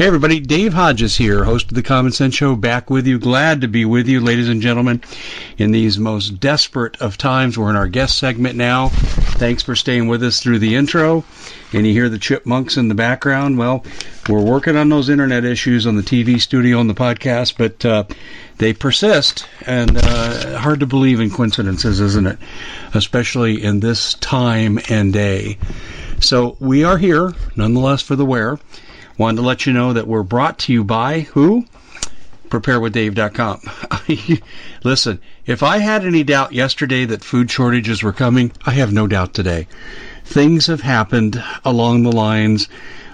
Hey everybody, Dave Hodges here, host of the Common Sense Show, back with you. Glad to be with you, ladies and gentlemen, in these most desperate of times. We're in our guest segment now. Thanks for staying with us through the intro. And you hear the chipmunks in the background. Well, we're working on those internet issues on the TV studio and the podcast, but uh, they persist, and uh, hard to believe in coincidences, isn't it? Especially in this time and day. So we are here, nonetheless, for the wear. Wanted to let you know that we're brought to you by who? PrepareWithDave.com. Listen, if I had any doubt yesterday that food shortages were coming, I have no doubt today. Things have happened along the lines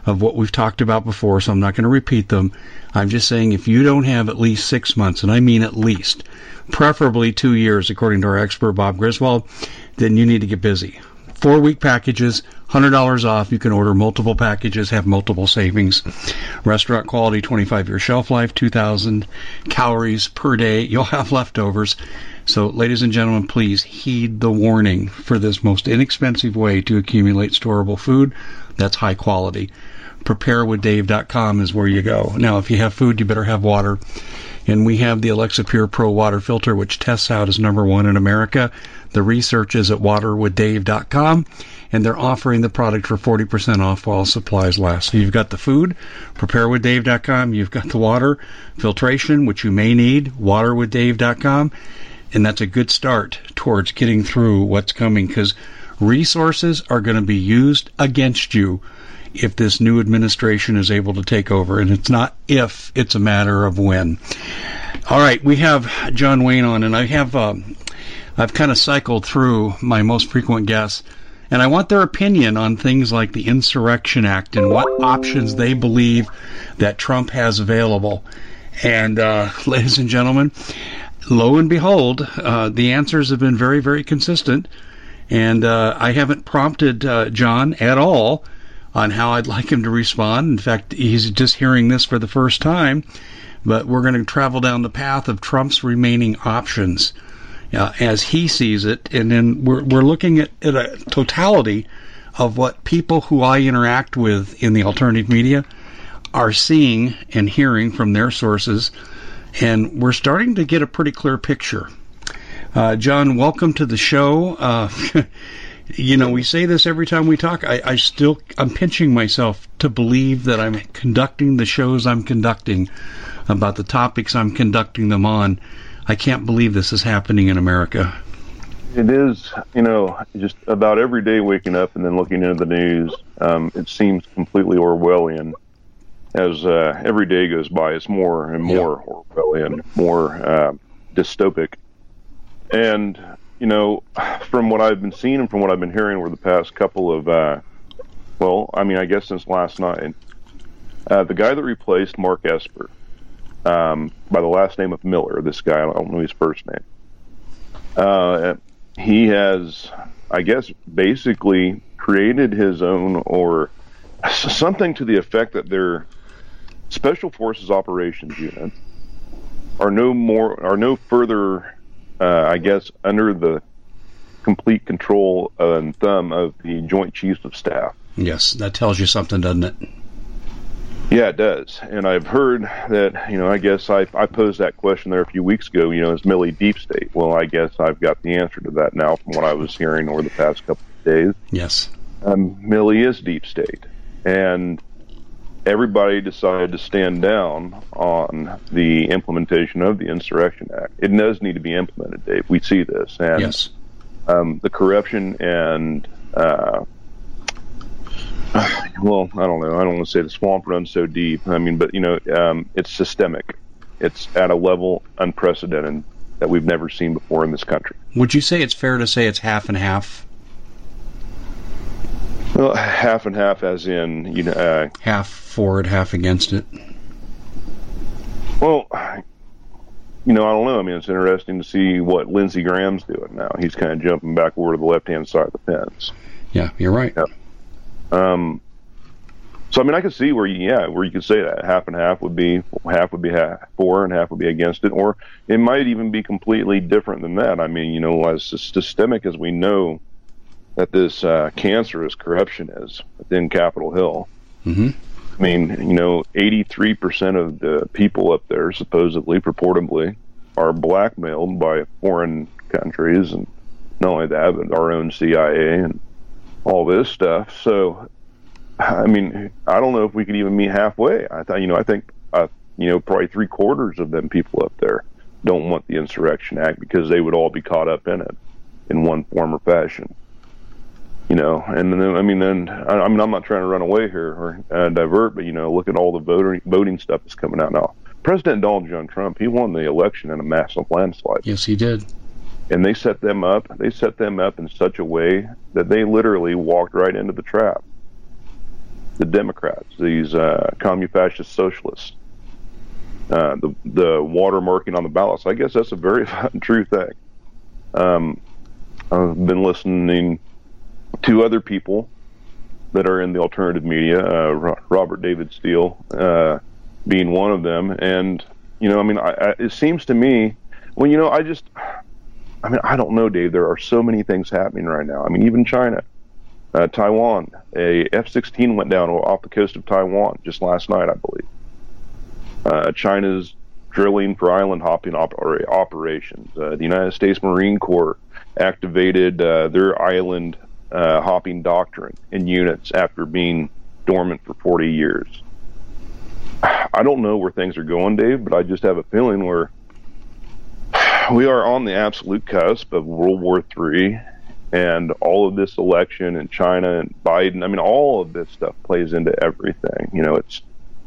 of what we've talked about before, so I'm not going to repeat them. I'm just saying if you don't have at least six months, and I mean at least, preferably two years, according to our expert Bob Griswold, then you need to get busy four week packages, $100 off. You can order multiple packages, have multiple savings. Restaurant quality, 25 year shelf life, 2,000 calories per day. You'll have leftovers. So, ladies and gentlemen, please heed the warning for this most inexpensive way to accumulate storable food that's high quality. PrepareWithDave.com is where you go. Now, if you have food, you better have water. And we have the Alexa Pure Pro water filter, which tests out as number one in America. The research is at waterwithdave.com, and they're offering the product for 40% off while supplies last. So you've got the food, preparewithdave.com. You've got the water filtration, which you may need, waterwithdave.com. And that's a good start towards getting through what's coming because resources are going to be used against you if this new administration is able to take over. And it's not if, it's a matter of when. All right, we have John Wayne on, and I have um, I've kind of cycled through my most frequent guests, and I want their opinion on things like the Insurrection Act and what options they believe that Trump has available. And, uh, ladies and gentlemen, lo and behold, uh, the answers have been very, very consistent. And uh, I haven't prompted uh, John at all on how I'd like him to respond. In fact, he's just hearing this for the first time. But we're going to travel down the path of Trump's remaining options uh, as he sees it, and then we're we're looking at, at a totality of what people who I interact with in the alternative media are seeing and hearing from their sources, and we're starting to get a pretty clear picture. Uh, John, welcome to the show. Uh, you know, we say this every time we talk. I, I still, I'm pinching myself to believe that I'm conducting the shows I'm conducting about the topics I'm conducting them on. I can't believe this is happening in America. It is, you know, just about every day waking up and then looking into the news. Um, it seems completely Orwellian. As uh, every day goes by, it's more and more yeah. Orwellian, more uh, dystopic. And you know, from what I've been seeing and from what I've been hearing over the past couple of, uh, well, I mean, I guess since last night, uh, the guy that replaced Mark Esper, um, by the last name of Miller, this guy, I don't know his first name. Uh, he has, I guess, basically created his own or something to the effect that their special forces operations unit are no more are no further uh, I guess, under the complete control and thumb of the Joint Chiefs of Staff. Yes, that tells you something, doesn't it? Yeah, it does. And I've heard that, you know, I guess I, I posed that question there a few weeks ago, you know, is Milley deep state? Well, I guess I've got the answer to that now from what I was hearing over the past couple of days. Yes. Um, Milley is deep state. And everybody decided to stand down on the implementation of the Insurrection Act. It does need to be implemented, Dave. We see this, and yes. um, the corruption and uh, well, I don't know. I don't want to say the swamp runs so deep. I mean, but you know, um, it's systemic. It's at a level unprecedented that we've never seen before in this country. Would you say it's fair to say it's half and half? Well, half and half, as in you know, uh, half for it, half against it. Well, you know, I don't know. I mean, it's interesting to see what Lindsey Graham's doing now. He's kind of jumping back over to the left-hand side of the fence. Yeah, you're right. Yeah. Um, so I mean, I could see where you, yeah, where you could say that half and half would be half would be half for and half would be against it, or it might even be completely different than that. I mean, you know, as systemic as we know that this uh, cancerous corruption is within Capitol Hill. Mm-hmm. I mean, you know, 83% of the people up there, supposedly, purportedly, are blackmailed by foreign countries, and not only that, but our own CIA and all this stuff. So, I mean, I don't know if we could even meet halfway. I thought, you know, I think, uh, you know, probably three quarters of them people up there don't want the Insurrection Act because they would all be caught up in it in one form or fashion you know, and then I mean, then I, I mean, I'm not trying to run away here or uh, divert, but you know, look at all the voting voting stuff that's coming out now. President Donald John Trump, he won the election in a massive landslide. Yes, he did. And they set them up. They set them up in such a way that they literally walked right into the trap. The Democrats, these uh, fascist socialists, uh, the the watermarking on the ballots. I guess that's a very true thing. Um, I've been listening two other people that are in the alternative media, uh, Robert David Steele uh, being one of them. And, you know, I mean, I, I, it seems to me, well, you know, I just, I mean, I don't know, Dave. There are so many things happening right now. I mean, even China, uh, Taiwan, a F-16 went down off the coast of Taiwan just last night, I believe. Uh, China's drilling for island hopping oper- operations. Uh, the United States Marine Corps activated uh, their island uh, hopping doctrine in units after being dormant for 40 years. I don't know where things are going, Dave, but I just have a feeling where we are on the absolute cusp of World War III and all of this election and China and Biden. I mean, all of this stuff plays into everything. You know, it's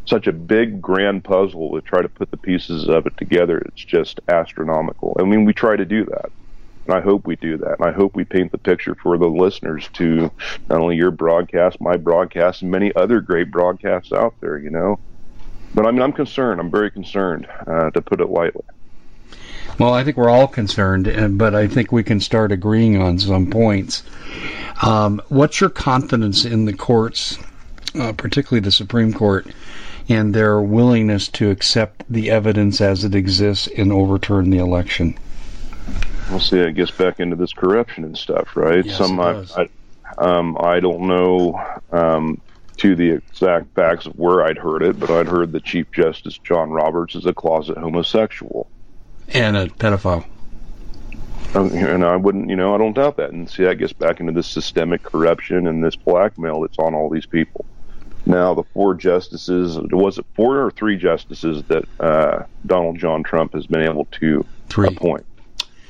such a big, grand puzzle to try to put the pieces of it together. It's just astronomical. I mean, we try to do that. And I hope we do that. And I hope we paint the picture for the listeners to not only your broadcast, my broadcast, and many other great broadcasts out there, you know. But I mean, I'm concerned. I'm very concerned, uh, to put it lightly. Well, I think we're all concerned, but I think we can start agreeing on some points. Um, what's your confidence in the courts, uh, particularly the Supreme Court, and their willingness to accept the evidence as it exists and overturn the election? We'll see. It gets back into this corruption and stuff, right? Yes, Some it I. I, um, I don't know um, to the exact facts of where I'd heard it, but I'd heard that Chief Justice John Roberts is a closet homosexual. And a pedophile. Um, and I wouldn't, you know, I don't doubt that. And see, that gets back into this systemic corruption and this blackmail that's on all these people. Now, the four justices, was it four or three justices that uh, Donald John Trump has been able to Three. appoint?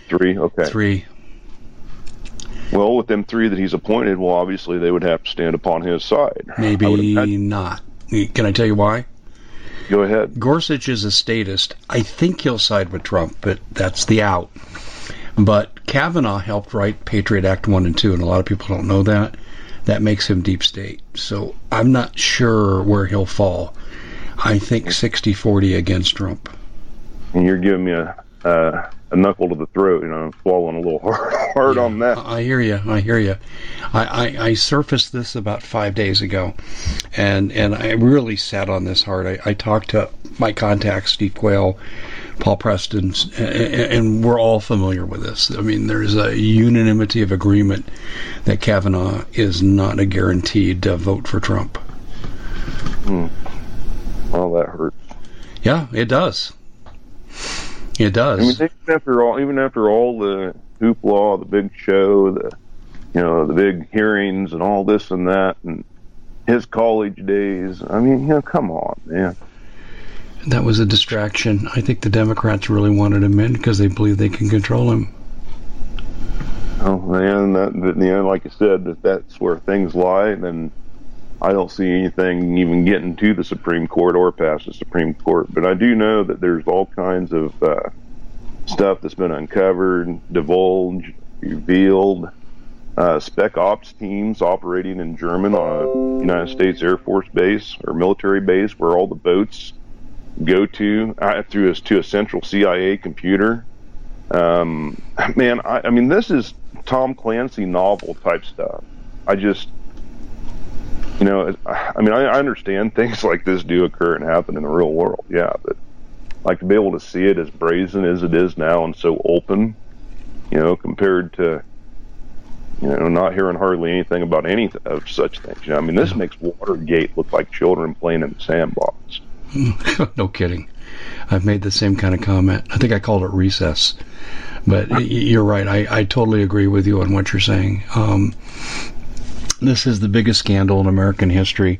Three? Okay. Three. Well, with them three that he's appointed, well, obviously they would have to stand upon his side. Maybe not. Can I tell you why? Go ahead. Gorsuch is a statist. I think he'll side with Trump, but that's the out. But Kavanaugh helped write Patriot Act 1 and 2, and a lot of people don't know that. That makes him deep state. So I'm not sure where he'll fall. I think 60 40 against Trump. And you're giving me a uh, a knuckle to the throat. You know, swallowing a little hard, hard on that. I hear you. I hear you. I, I, I surfaced this about five days ago, and and I really sat on this hard. I, I talked to my contacts, Steve Quayle, Paul Preston, and, and we're all familiar with this. I mean, there's a unanimity of agreement that Kavanaugh is not a guaranteed uh, vote for Trump. Hmm. Well, that hurts. Yeah, it does. It does. I mean, even after all, even after all the hoopla, the big show, the you know, the big hearings and all this and that, and his college days. I mean, you know, come on, man. That was a distraction. I think the Democrats really wanted him in because they believe they can control him. Oh man, that you know, like I said, if that's where things lie, and then I don't see anything even getting to the Supreme Court or past the Supreme Court. But I do know that there's all kinds of uh, stuff that's been uncovered, divulged, revealed. Uh, spec ops teams operating in German on a United States Air Force base or military base where all the boats go to uh, through a, to a central CIA computer. Um, man, I, I mean, this is Tom Clancy novel type stuff. I just, you know, I mean, I, I understand things like this do occur and happen in the real world, yeah, but like to be able to see it as brazen as it is now and so open, you know, compared to, you know, not hearing hardly anything about any of such things. You know, I mean, this makes Watergate look like children playing in the sandbox. no kidding. I've made the same kind of comment. I think I called it recess. But you're right. I, I totally agree with you on what you're saying. Um, this is the biggest scandal in American history,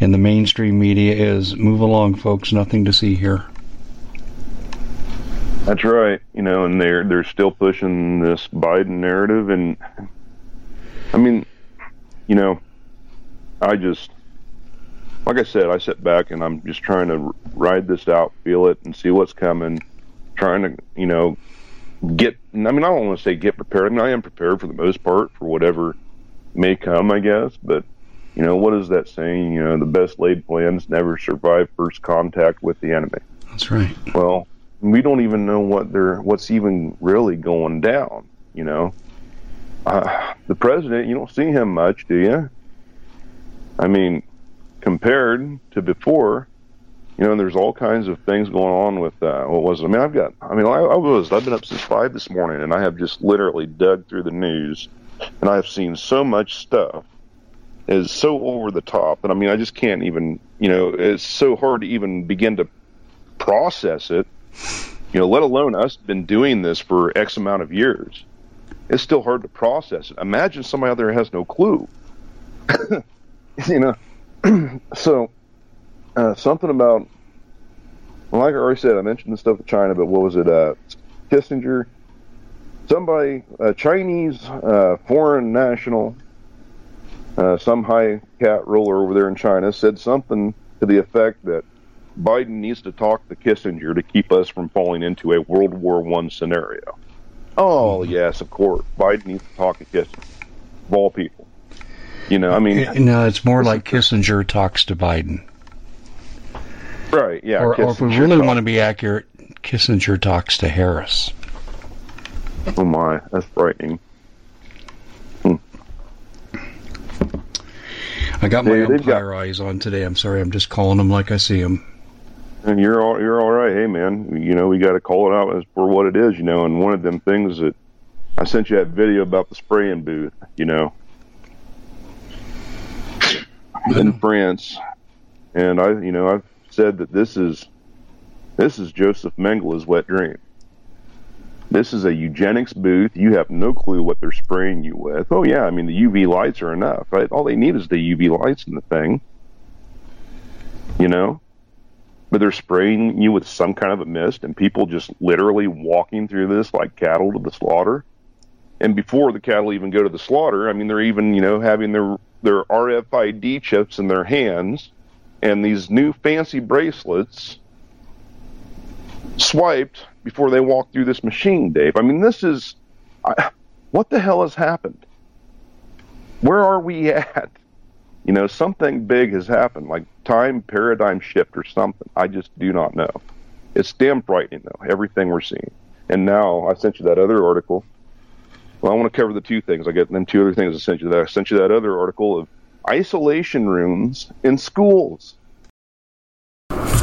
and the mainstream media is move along, folks. Nothing to see here. That's right. You know, and they're they're still pushing this Biden narrative, and I mean, you know, I just like I said, I sit back and I'm just trying to ride this out, feel it, and see what's coming. Trying to, you know, get. I mean, I don't want to say get prepared. I mean, I am prepared for the most part for whatever may come, I guess. But you know, what is that saying? You know, the best laid plans never survive first contact with the enemy. That's right. Well, we don't even know what they're what's even really going down. You know, uh, the president. You don't see him much, do you? I mean, compared to before, you know, and there's all kinds of things going on with uh, what was it? I mean, I've got. I mean, I, I was. I've been up since five this morning, and I have just literally dug through the news, and I've seen so much stuff is so over the top that I mean, I just can't even. You know, it's so hard to even begin to process it. You know, let alone us been doing this for X amount of years. It's still hard to process it. Imagine somebody out there has no clue. you know, so uh, something about, like I already said, I mentioned the stuff with China, but what was it? Uh, Kissinger, somebody, a Chinese uh, foreign national, uh, some high cat ruler over there in China, said something to the effect that Biden needs to talk to Kissinger to keep us from falling into a World War One scenario. Oh yes, of course, Biden needs to talk to Kissinger, of all people. You know, I mean, No, it's more like Kissinger talks to Biden. right? Yeah. Or, or if we really talk- want to be accurate, Kissinger talks to Harris. Oh my, that's frightening. Hmm. I got my Hey, they've got- eyes on today. I'm sorry. I'm just calling them like I see them. And you're all you're all right. Hey man, you know we got to call it out for what it is. You know, and one of them things that I sent you that video about the spraying booth, you know, in France, and I, you know, I've said that this is this is Joseph Mengele's wet dream. This is a eugenics booth. You have no clue what they're spraying you with. Oh yeah, I mean the UV lights are enough, right? All they need is the UV lights in the thing, you know. But they're spraying you with some kind of a mist, and people just literally walking through this like cattle to the slaughter. And before the cattle even go to the slaughter, I mean they're even you know having their their RFID chips in their hands and these new fancy bracelets swiped before they walk through this machine, Dave. I mean, this is I, what the hell has happened? Where are we at? You know, something big has happened, like time paradigm shift or something. I just do not know. It's damn frightening, though, everything we're seeing. And now I sent you that other article. Well, I want to cover the two things. I get them two other things I sent you. That I sent you that other article of isolation rooms in schools.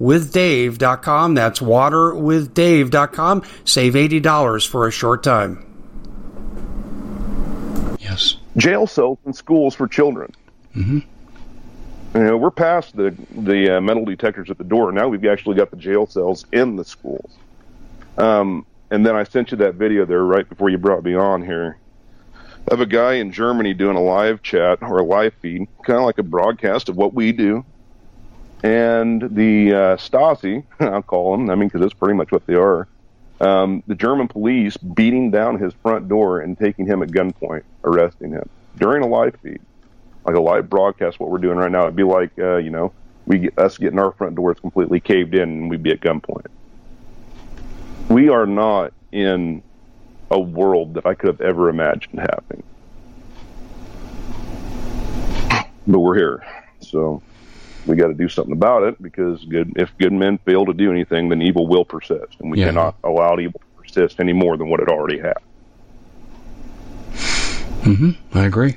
waterwithdave.com. That's waterwithdave.com. Save $80 for a short time. Yes. Jail cells in schools for children. Mm-hmm. You know, we're past the the uh, metal detectors at the door. Now we've actually got the jail cells in the schools. Um, and then I sent you that video there right before you brought me on here of a guy in Germany doing a live chat or a live feed, kind of like a broadcast of what we do and the uh, Stasi, I'll call them, I mean, because that's pretty much what they are, um, the German police beating down his front door and taking him at gunpoint, arresting him during a live feed, like a live broadcast. What we're doing right now, it'd be like, uh, you know, we get, us getting our front doors completely caved in, and we'd be at gunpoint. We are not in a world that I could have ever imagined happening, but we're here, so we got to do something about it because good if good men fail to do anything, then evil will persist, and we yeah. cannot allow evil to persist any more than what it already has. Mm-hmm. I agree.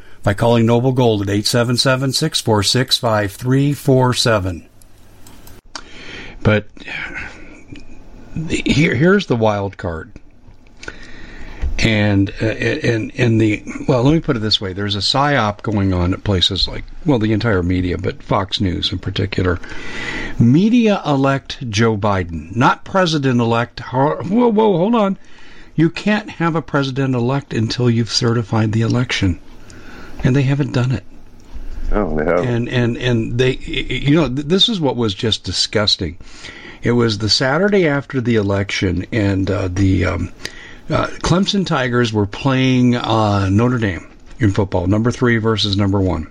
by calling Noble Gold at 877 646 5347. But here, here's the wild card. And uh, in in the well, let me put it this way: there's a psyop going on at places like well, the entire media, but Fox News in particular. Media elect Joe Biden, not president elect. Whoa, whoa, hold on! You can't have a president elect until you've certified the election and they haven't done it. Oh, they haven't. And and and they, you know, this is what was just disgusting. It was the Saturday after the election, and uh, the um, uh, Clemson Tigers were playing uh, Notre Dame in football, number three versus number one.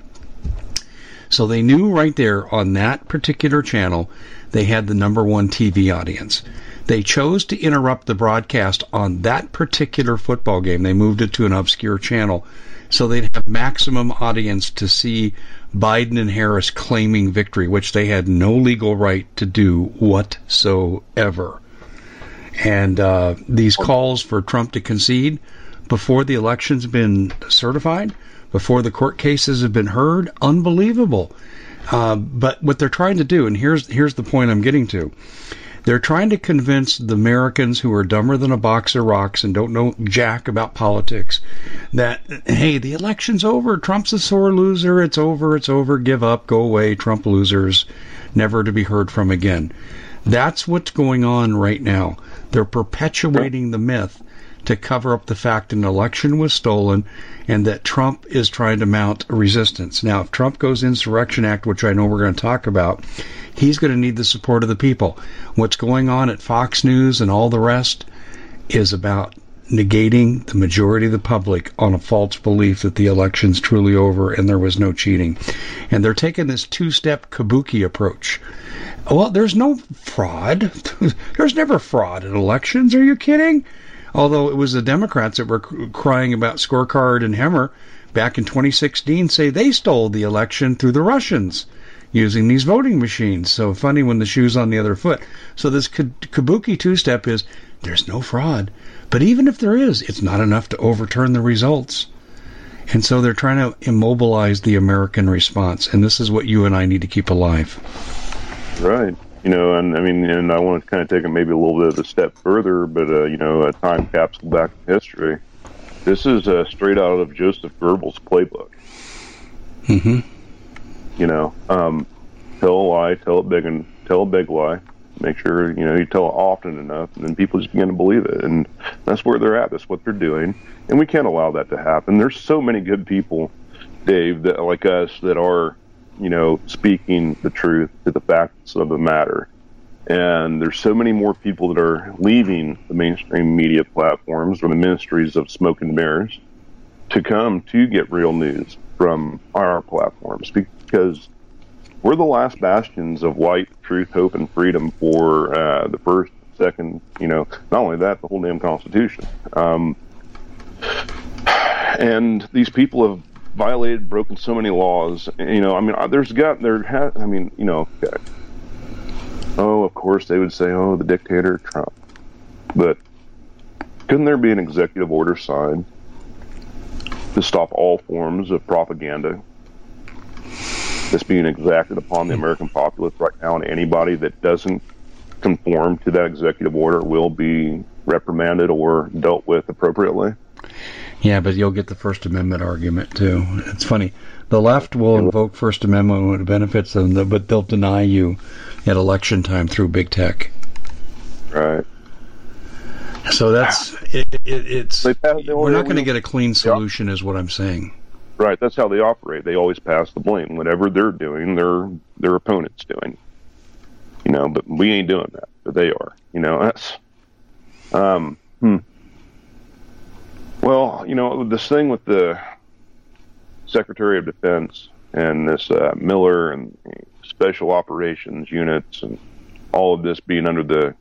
So they knew right there on that particular channel they had the number one TV audience. They chose to interrupt the broadcast on that particular football game. They moved it to an obscure channel so they'd have maximum audience to see Biden and Harris claiming victory, which they had no legal right to do whatsoever. And uh, these calls for Trump to concede before the election's been certified, before the court cases have been heard, unbelievable. Uh, but what they're trying to do, and here's here's the point I'm getting to they're trying to convince the Americans who are dumber than a box of rocks and don't know jack about politics that, hey, the election's over. Trump's a sore loser. It's over. It's over. Give up. Go away. Trump losers. Never to be heard from again. That's what's going on right now. They're perpetuating the myth to cover up the fact an election was stolen and that Trump is trying to mount a resistance. Now, if Trump goes Insurrection Act, which I know we're going to talk about, he's going to need the support of the people. What's going on at Fox News and all the rest is about negating the majority of the public on a false belief that the election's truly over and there was no cheating. And they're taking this two step kabuki approach. Well, there's no fraud. there's never fraud in elections. Are you kidding? Although it was the Democrats that were crying about scorecard and Hammer back in 2016 say they stole the election through the Russians using these voting machines. So funny when the shoe's on the other foot. So this kabuki two step is there's no fraud. But even if there is, it's not enough to overturn the results. And so they're trying to immobilize the American response. And this is what you and I need to keep alive. Right. You know, and I mean, and I want to kind of take it maybe a little bit of a step further, but, uh, you know, a time capsule back in history. This is uh, straight out of Joseph Goebbels' playbook. Mm-hmm. You know, um, tell a lie, tell it big and tell a big lie. Make sure you know you tell it often enough, and then people just begin to believe it. And that's where they're at. That's what they're doing, and we can't allow that to happen. There's so many good people, Dave, that like us that are, you know, speaking the truth to the facts of the matter. And there's so many more people that are leaving the mainstream media platforms or the ministries of smoke and mirrors to come to get real news from our platforms because we're the last bastions of light, truth, hope, and freedom for uh, the first, second, you know, not only that, the whole damn Constitution. Um, and these people have violated, broken so many laws. You know, I mean, uh, there's got, there has, I mean, you know, oh, of course they would say, oh, the dictator Trump. But couldn't there be an executive order signed to stop all forms of propaganda that's being exacted upon the American populace right now, and anybody that doesn't conform to that executive order will be reprimanded or dealt with appropriately. Yeah, but you'll get the First Amendment argument too. It's funny. The left will invoke First Amendment when it benefits them, but they'll deny you at election time through big tech. Right. So that's it, it, it's. We're not going to get a clean solution, is what I'm saying. Right, that's how they operate. They always pass the blame. Whatever they're doing, their their opponent's doing. You know, but we ain't doing that. But they are. You know, that's um hmm. Well, you know, this thing with the Secretary of Defense and this uh, Miller and special operations units and all of this being under the,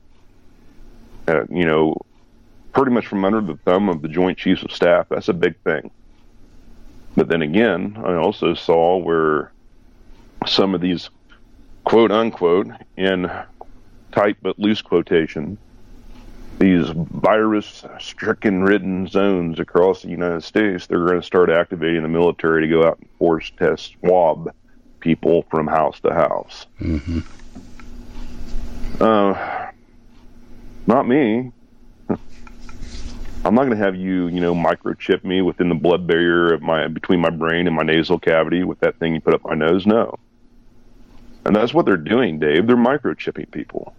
uh, you know, pretty much from under the thumb of the Joint Chiefs of Staff. That's a big thing. But then again, I also saw where some of these quote unquote in tight but loose quotation these virus stricken ridden zones across the United States, they're going to start activating the military to go out and force test swab people from house to house. Mm-hmm. Uh, not me. I'm not going to have you, you know, microchip me within the blood barrier of my between my brain and my nasal cavity with that thing you put up my nose. No. And that's what they're doing, Dave. They're microchipping people.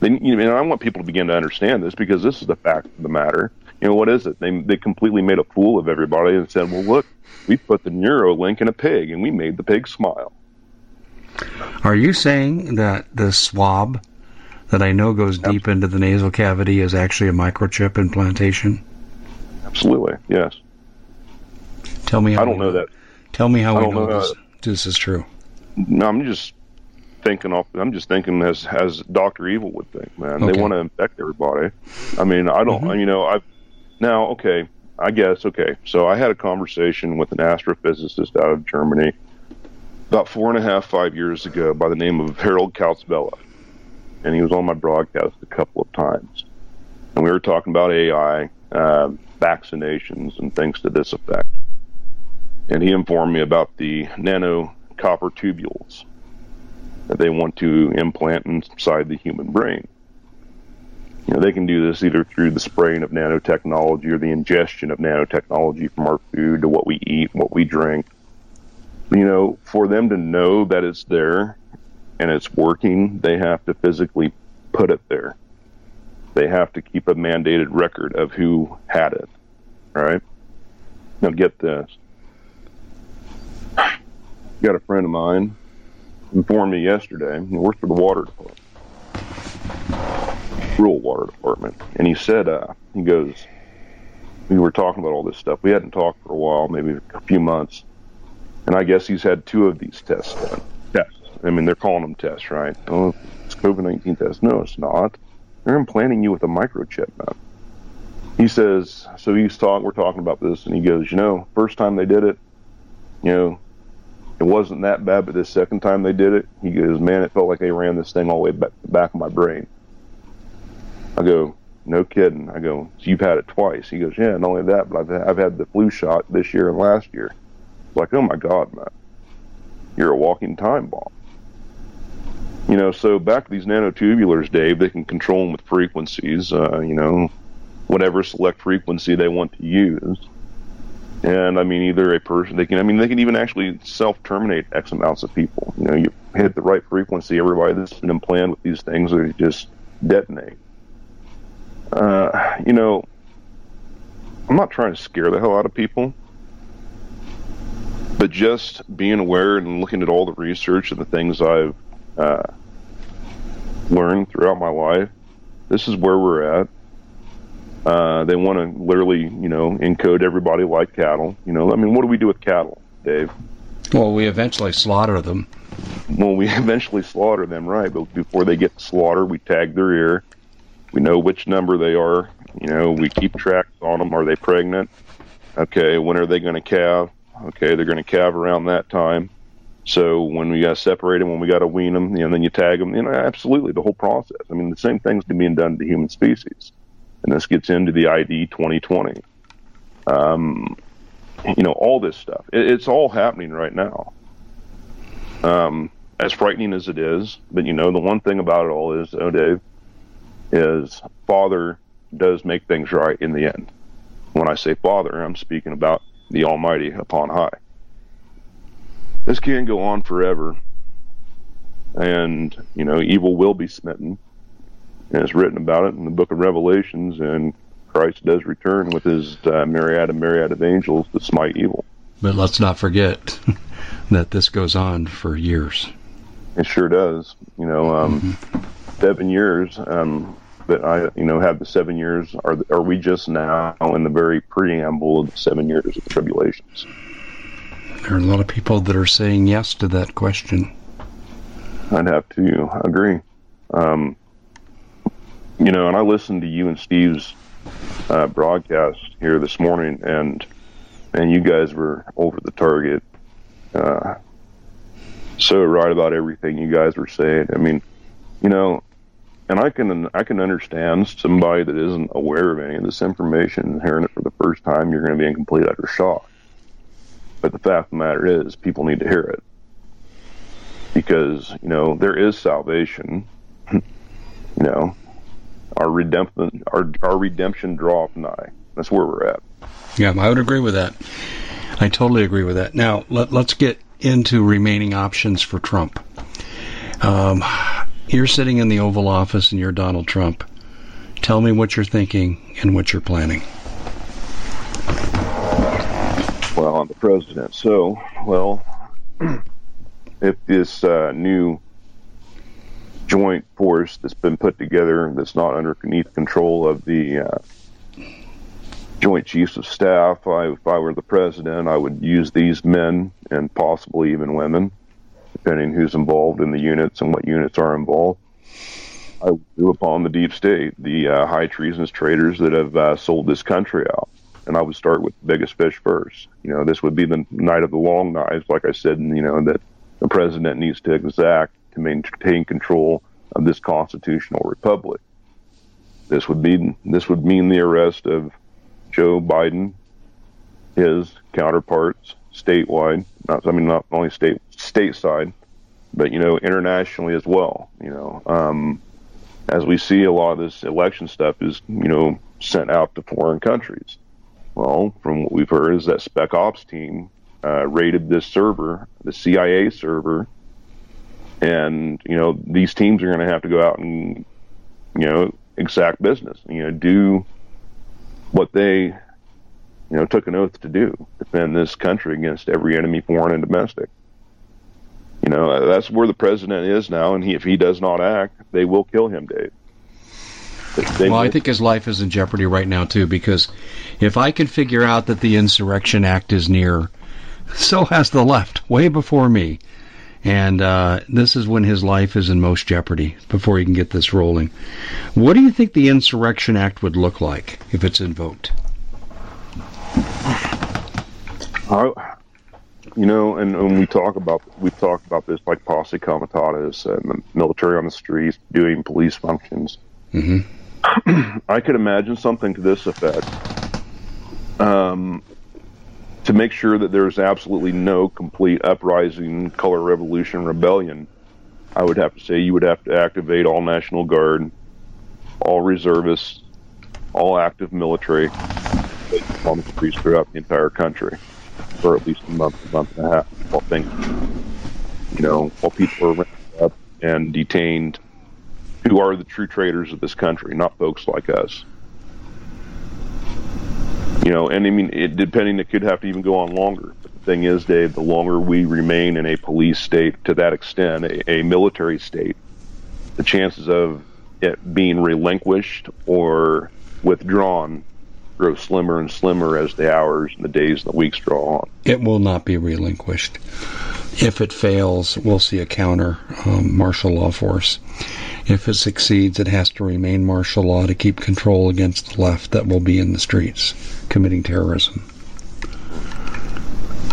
They, you know, I want people to begin to understand this because this is the fact of the matter. You know, what is it? They they completely made a fool of everybody and said, "Well, look, we put the Neuralink in a pig and we made the pig smile." Are you saying that the swab that I know goes deep into the nasal cavity is actually a microchip implantation? Absolutely, yes. Tell me. How I don't know that. Tell me how I we don't know, know this, this is true. No, I'm just thinking off. I'm just thinking as as Doctor Evil would think. Man, they want to infect everybody. I mean, I don't. Mhm. You know, I now okay. I guess okay. So I had a conversation with an astrophysicist out of Germany about four and a half, five years ago by the name of Harold Kautzbella, and he was on my broadcast a couple of times, and we were talking about AI, uh, vaccinations, and things to this effect. And he informed me about the nano copper tubules that they want to implant inside the human brain. You know, they can do this either through the spraying of nanotechnology or the ingestion of nanotechnology from our food to what we eat, what we drink. You know, for them to know that it's there and it's working, they have to physically put it there. They have to keep a mandated record of who had it. All right? Now, get this. Got a friend of mine informed me yesterday. He works for the water department, rural water department, and he said, uh, he goes, we were talking about all this stuff. We hadn't talked for a while, maybe a few months, and I guess he's had two of these tests done. I mean, they're calling them tests, right? Oh, it's COVID nineteen test. No, it's not. They're implanting you with a microchip now. He says, so he's talking. We're talking about this, and he goes, you know, first time they did it, you know, it wasn't that bad, but the second time they did it, he goes, man, it felt like they ran this thing all the way back back of my brain. I go, no kidding. I go, so you've had it twice. He goes, yeah, not only that, but I've I've had the flu shot this year and last year. It's Like, oh my God, man, you're a walking time bomb. You know, so back to these nanotubulars, Dave, they can control them with frequencies. Uh, you know, whatever select frequency they want to use. And I mean, either a person, they can, I mean, they can even actually self terminate X amounts of people. You know, you hit the right frequency, everybody that's been implanted with these things, they just detonate. Uh, you know, I'm not trying to scare the hell out of people, but just being aware and looking at all the research and the things I've uh, learned throughout my life, this is where we're at. Uh, they want to literally, you know, encode everybody like cattle. You know, I mean, what do we do with cattle, Dave? Well, we eventually slaughter them. Well, we eventually slaughter them, right? But before they get slaughtered, we tag their ear. We know which number they are. You know, we keep tracks on them. Are they pregnant? Okay, when are they going to calve? Okay, they're going to calve around that time. So when we got to separate them, when we got to wean them, you know, then you tag them. You know, absolutely the whole process. I mean, the same thing's being done to human species, and this gets into the ID 2020. Um, you know, all this stuff. It, it's all happening right now. Um, as frightening as it is, but you know, the one thing about it all is, oh, Dave, is Father does make things right in the end. When I say Father, I'm speaking about the Almighty upon high. This can't go on forever, and you know, evil will be smitten, and it's written about it in the Book of Revelations, and Christ does return with his uh, myriad and myriad of angels to smite evil. But let's not forget that this goes on for years. It sure does. You know, um, seven years. Um, but I, you know, have the seven years. Are are we just now in the very preamble of the seven years of the tribulations? There are a lot of people that are saying yes to that question. I'd have to agree. Um, you know, and I listened to you and Steve's uh, broadcast here this morning, and and you guys were over the target. Uh, so right about everything you guys were saying. I mean, you know, and I can I can understand somebody that isn't aware of any of this information and hearing it for the first time. You're going to be in complete utter shock. But the fact of the matter is, people need to hear it because you know there is salvation. you know, our redemption our our redemption draweth nigh. That's where we're at. Yeah, I would agree with that. I totally agree with that. Now let, let's get into remaining options for Trump. Um, you're sitting in the Oval Office and you're Donald Trump. Tell me what you're thinking and what you're planning. Well, I'm the president. So, well, if this uh, new joint force that's been put together that's not underneath control of the uh, Joint Chiefs of Staff, I, if I were the president, I would use these men and possibly even women, depending who's involved in the units and what units are involved. I would do upon the deep state, the uh, high treasonous traitors that have uh, sold this country out and I would start with the biggest fish first. You know, this would be the night of the long knives, like I said, and you know that the president needs to exact to maintain control of this constitutional republic. This would be this would mean the arrest of Joe Biden, his counterparts statewide. Not I mean not only state stateside, but you know internationally as well. You know, um, as we see, a lot of this election stuff is you know sent out to foreign countries. Well, from what we've heard, is that Spec Ops team uh, raided this server, the CIA server, and you know these teams are going to have to go out and you know exact business, you know, do what they you know took an oath to do, defend this country against every enemy, foreign and domestic. You know, that's where the president is now, and he, if he does not act, they will kill him, Dave. Well, I think his life is in jeopardy right now too, because if I can figure out that the Insurrection Act is near, so has the left, way before me. And uh, this is when his life is in most jeopardy before he can get this rolling. What do you think the Insurrection Act would look like if it's invoked? Uh, you know, and when we talk about we've talked about this like posse comitatus and the military on the streets doing police functions. Mm-hmm. I could imagine something to this effect. Um, to make sure that there's absolutely no complete uprising, color revolution, rebellion, I would have to say you would have to activate all National Guard, all reservists, all active military on the throughout the entire country for at least a month, a month and a half while things, you know, while people are up and detained who are the true traders of this country, not folks like us. You know, and I mean, it, depending, it could have to even go on longer. But the thing is, Dave, the longer we remain in a police state to that extent, a, a military state, the chances of it being relinquished or withdrawn grow slimmer and slimmer as the hours and the days and the weeks draw on. It will not be relinquished. If it fails, we'll see a counter um, martial law force. If it succeeds, it has to remain martial law to keep control against the left that will be in the streets committing terrorism.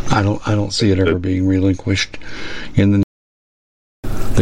I don't I don't see it ever being relinquished in the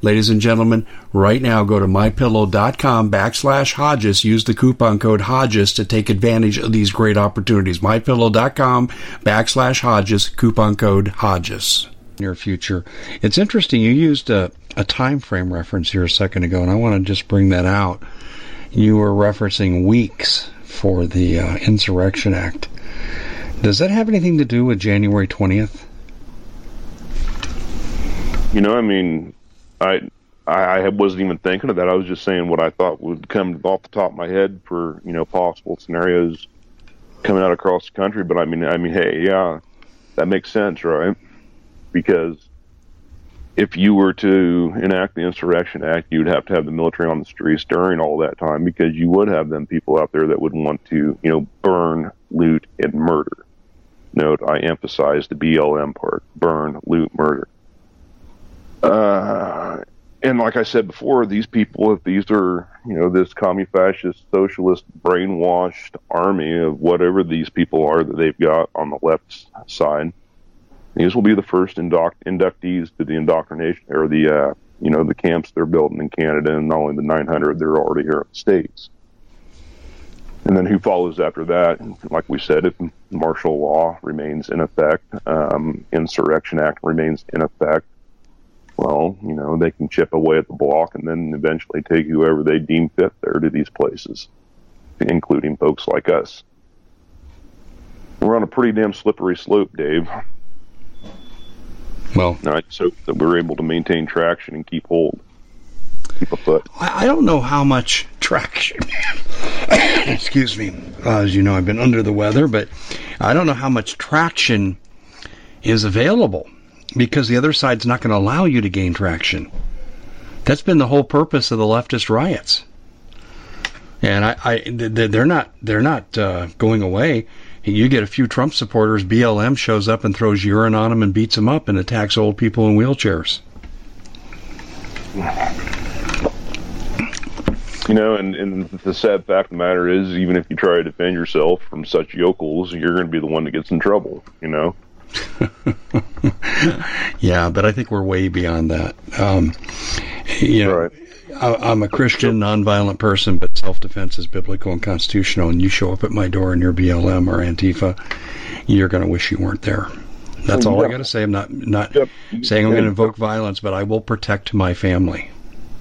Ladies and gentlemen, right now go to mypillow.com backslash Hodges. Use the coupon code Hodges to take advantage of these great opportunities. Mypillow.com backslash Hodges, coupon code Hodges. Near future. It's interesting. You used a, a time frame reference here a second ago, and I want to just bring that out. You were referencing weeks for the uh, Insurrection Act. Does that have anything to do with January 20th? You know, I mean, I I wasn't even thinking of that. I was just saying what I thought would come off the top of my head for you know possible scenarios coming out across the country. But I mean, I mean, hey, yeah, that makes sense, right? because if you were to enact the Insurrection Act, you'd have to have the military on the streets during all that time because you would have them people out there that would want to, you know, burn, loot, and murder. Note, I emphasize the BLM part: burn, loot, murder. Uh, and like I said before, these people, if these are, you know, this commie-fascist, socialist, brainwashed army of whatever these people are that they've got on the left side, these will be the first induct- inductees to the indoctrination or the, uh, you know, the camps they're building in Canada, and not only the 900 they're already here in the states. And then who follows after that? Like we said, if martial law remains in effect, um, Insurrection Act remains in effect, well, you know, they can chip away at the block and then eventually take whoever they deem fit there to these places, including folks like us. We're on a pretty damn slippery slope, Dave. Well, I just hope that we're able to maintain traction and keep hold, keep a foot. I don't know how much traction. excuse me. Uh, as you know, I've been under the weather, but I don't know how much traction is available because the other side's not going to allow you to gain traction. That's been the whole purpose of the leftist riots, and I, I they're not they're not uh, going away. You get a few Trump supporters, BLM shows up and throws urine on them and beats them up and attacks old people in wheelchairs. You know, and, and the sad fact of the matter is, even if you try to defend yourself from such yokels, you're going to be the one that gets in trouble. You know. yeah, but I think we're way beyond that. Um, you know, Right. I, I'm a Christian, nonviolent person, but self-defense is biblical and constitutional. And you show up at my door and you're BLM or Antifa, you're going to wish you weren't there. That's all I Yep. got to say. I'm not not Yep. saying I'm going to invoke violence, but I will protect my family.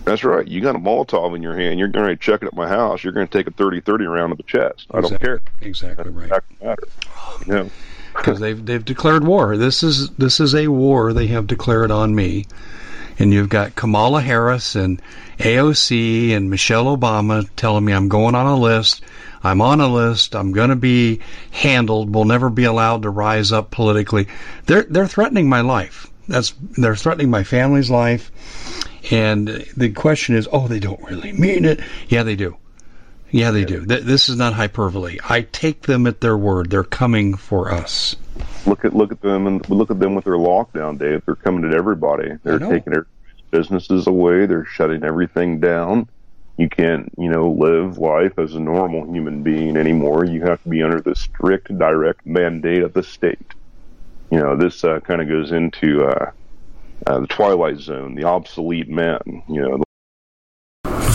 That's right. You got a Molotov in your hand. You're going to check it at my house. You're going to take a 30-30 around to the chest. I don't care. Exactly right. Fact of matter. You know. Because they've they've declared war. This is this is a war they have declared on me. And you've got Kamala Harris and AOC and Michelle Obama telling me I'm going on a list. I'm on a list. I'm going to be handled. We'll never be allowed to rise up politically. They're they're threatening my life. That's they're threatening my family's life. And the question is, oh, they don't really mean it. Yeah, they do. Yeah, they do. Th- this is not hyperbole. I take them at their word. They're coming for us. Look at look at them and look at them with their lockdown, Dave. They're coming at everybody. They're taking their businesses away. They're shutting everything down. You can't, you know, live life as a normal human being anymore. You have to be under the strict, direct mandate of the state. You know, this uh, kind of goes into uh, uh, the Twilight Zone, the obsolete man. You know,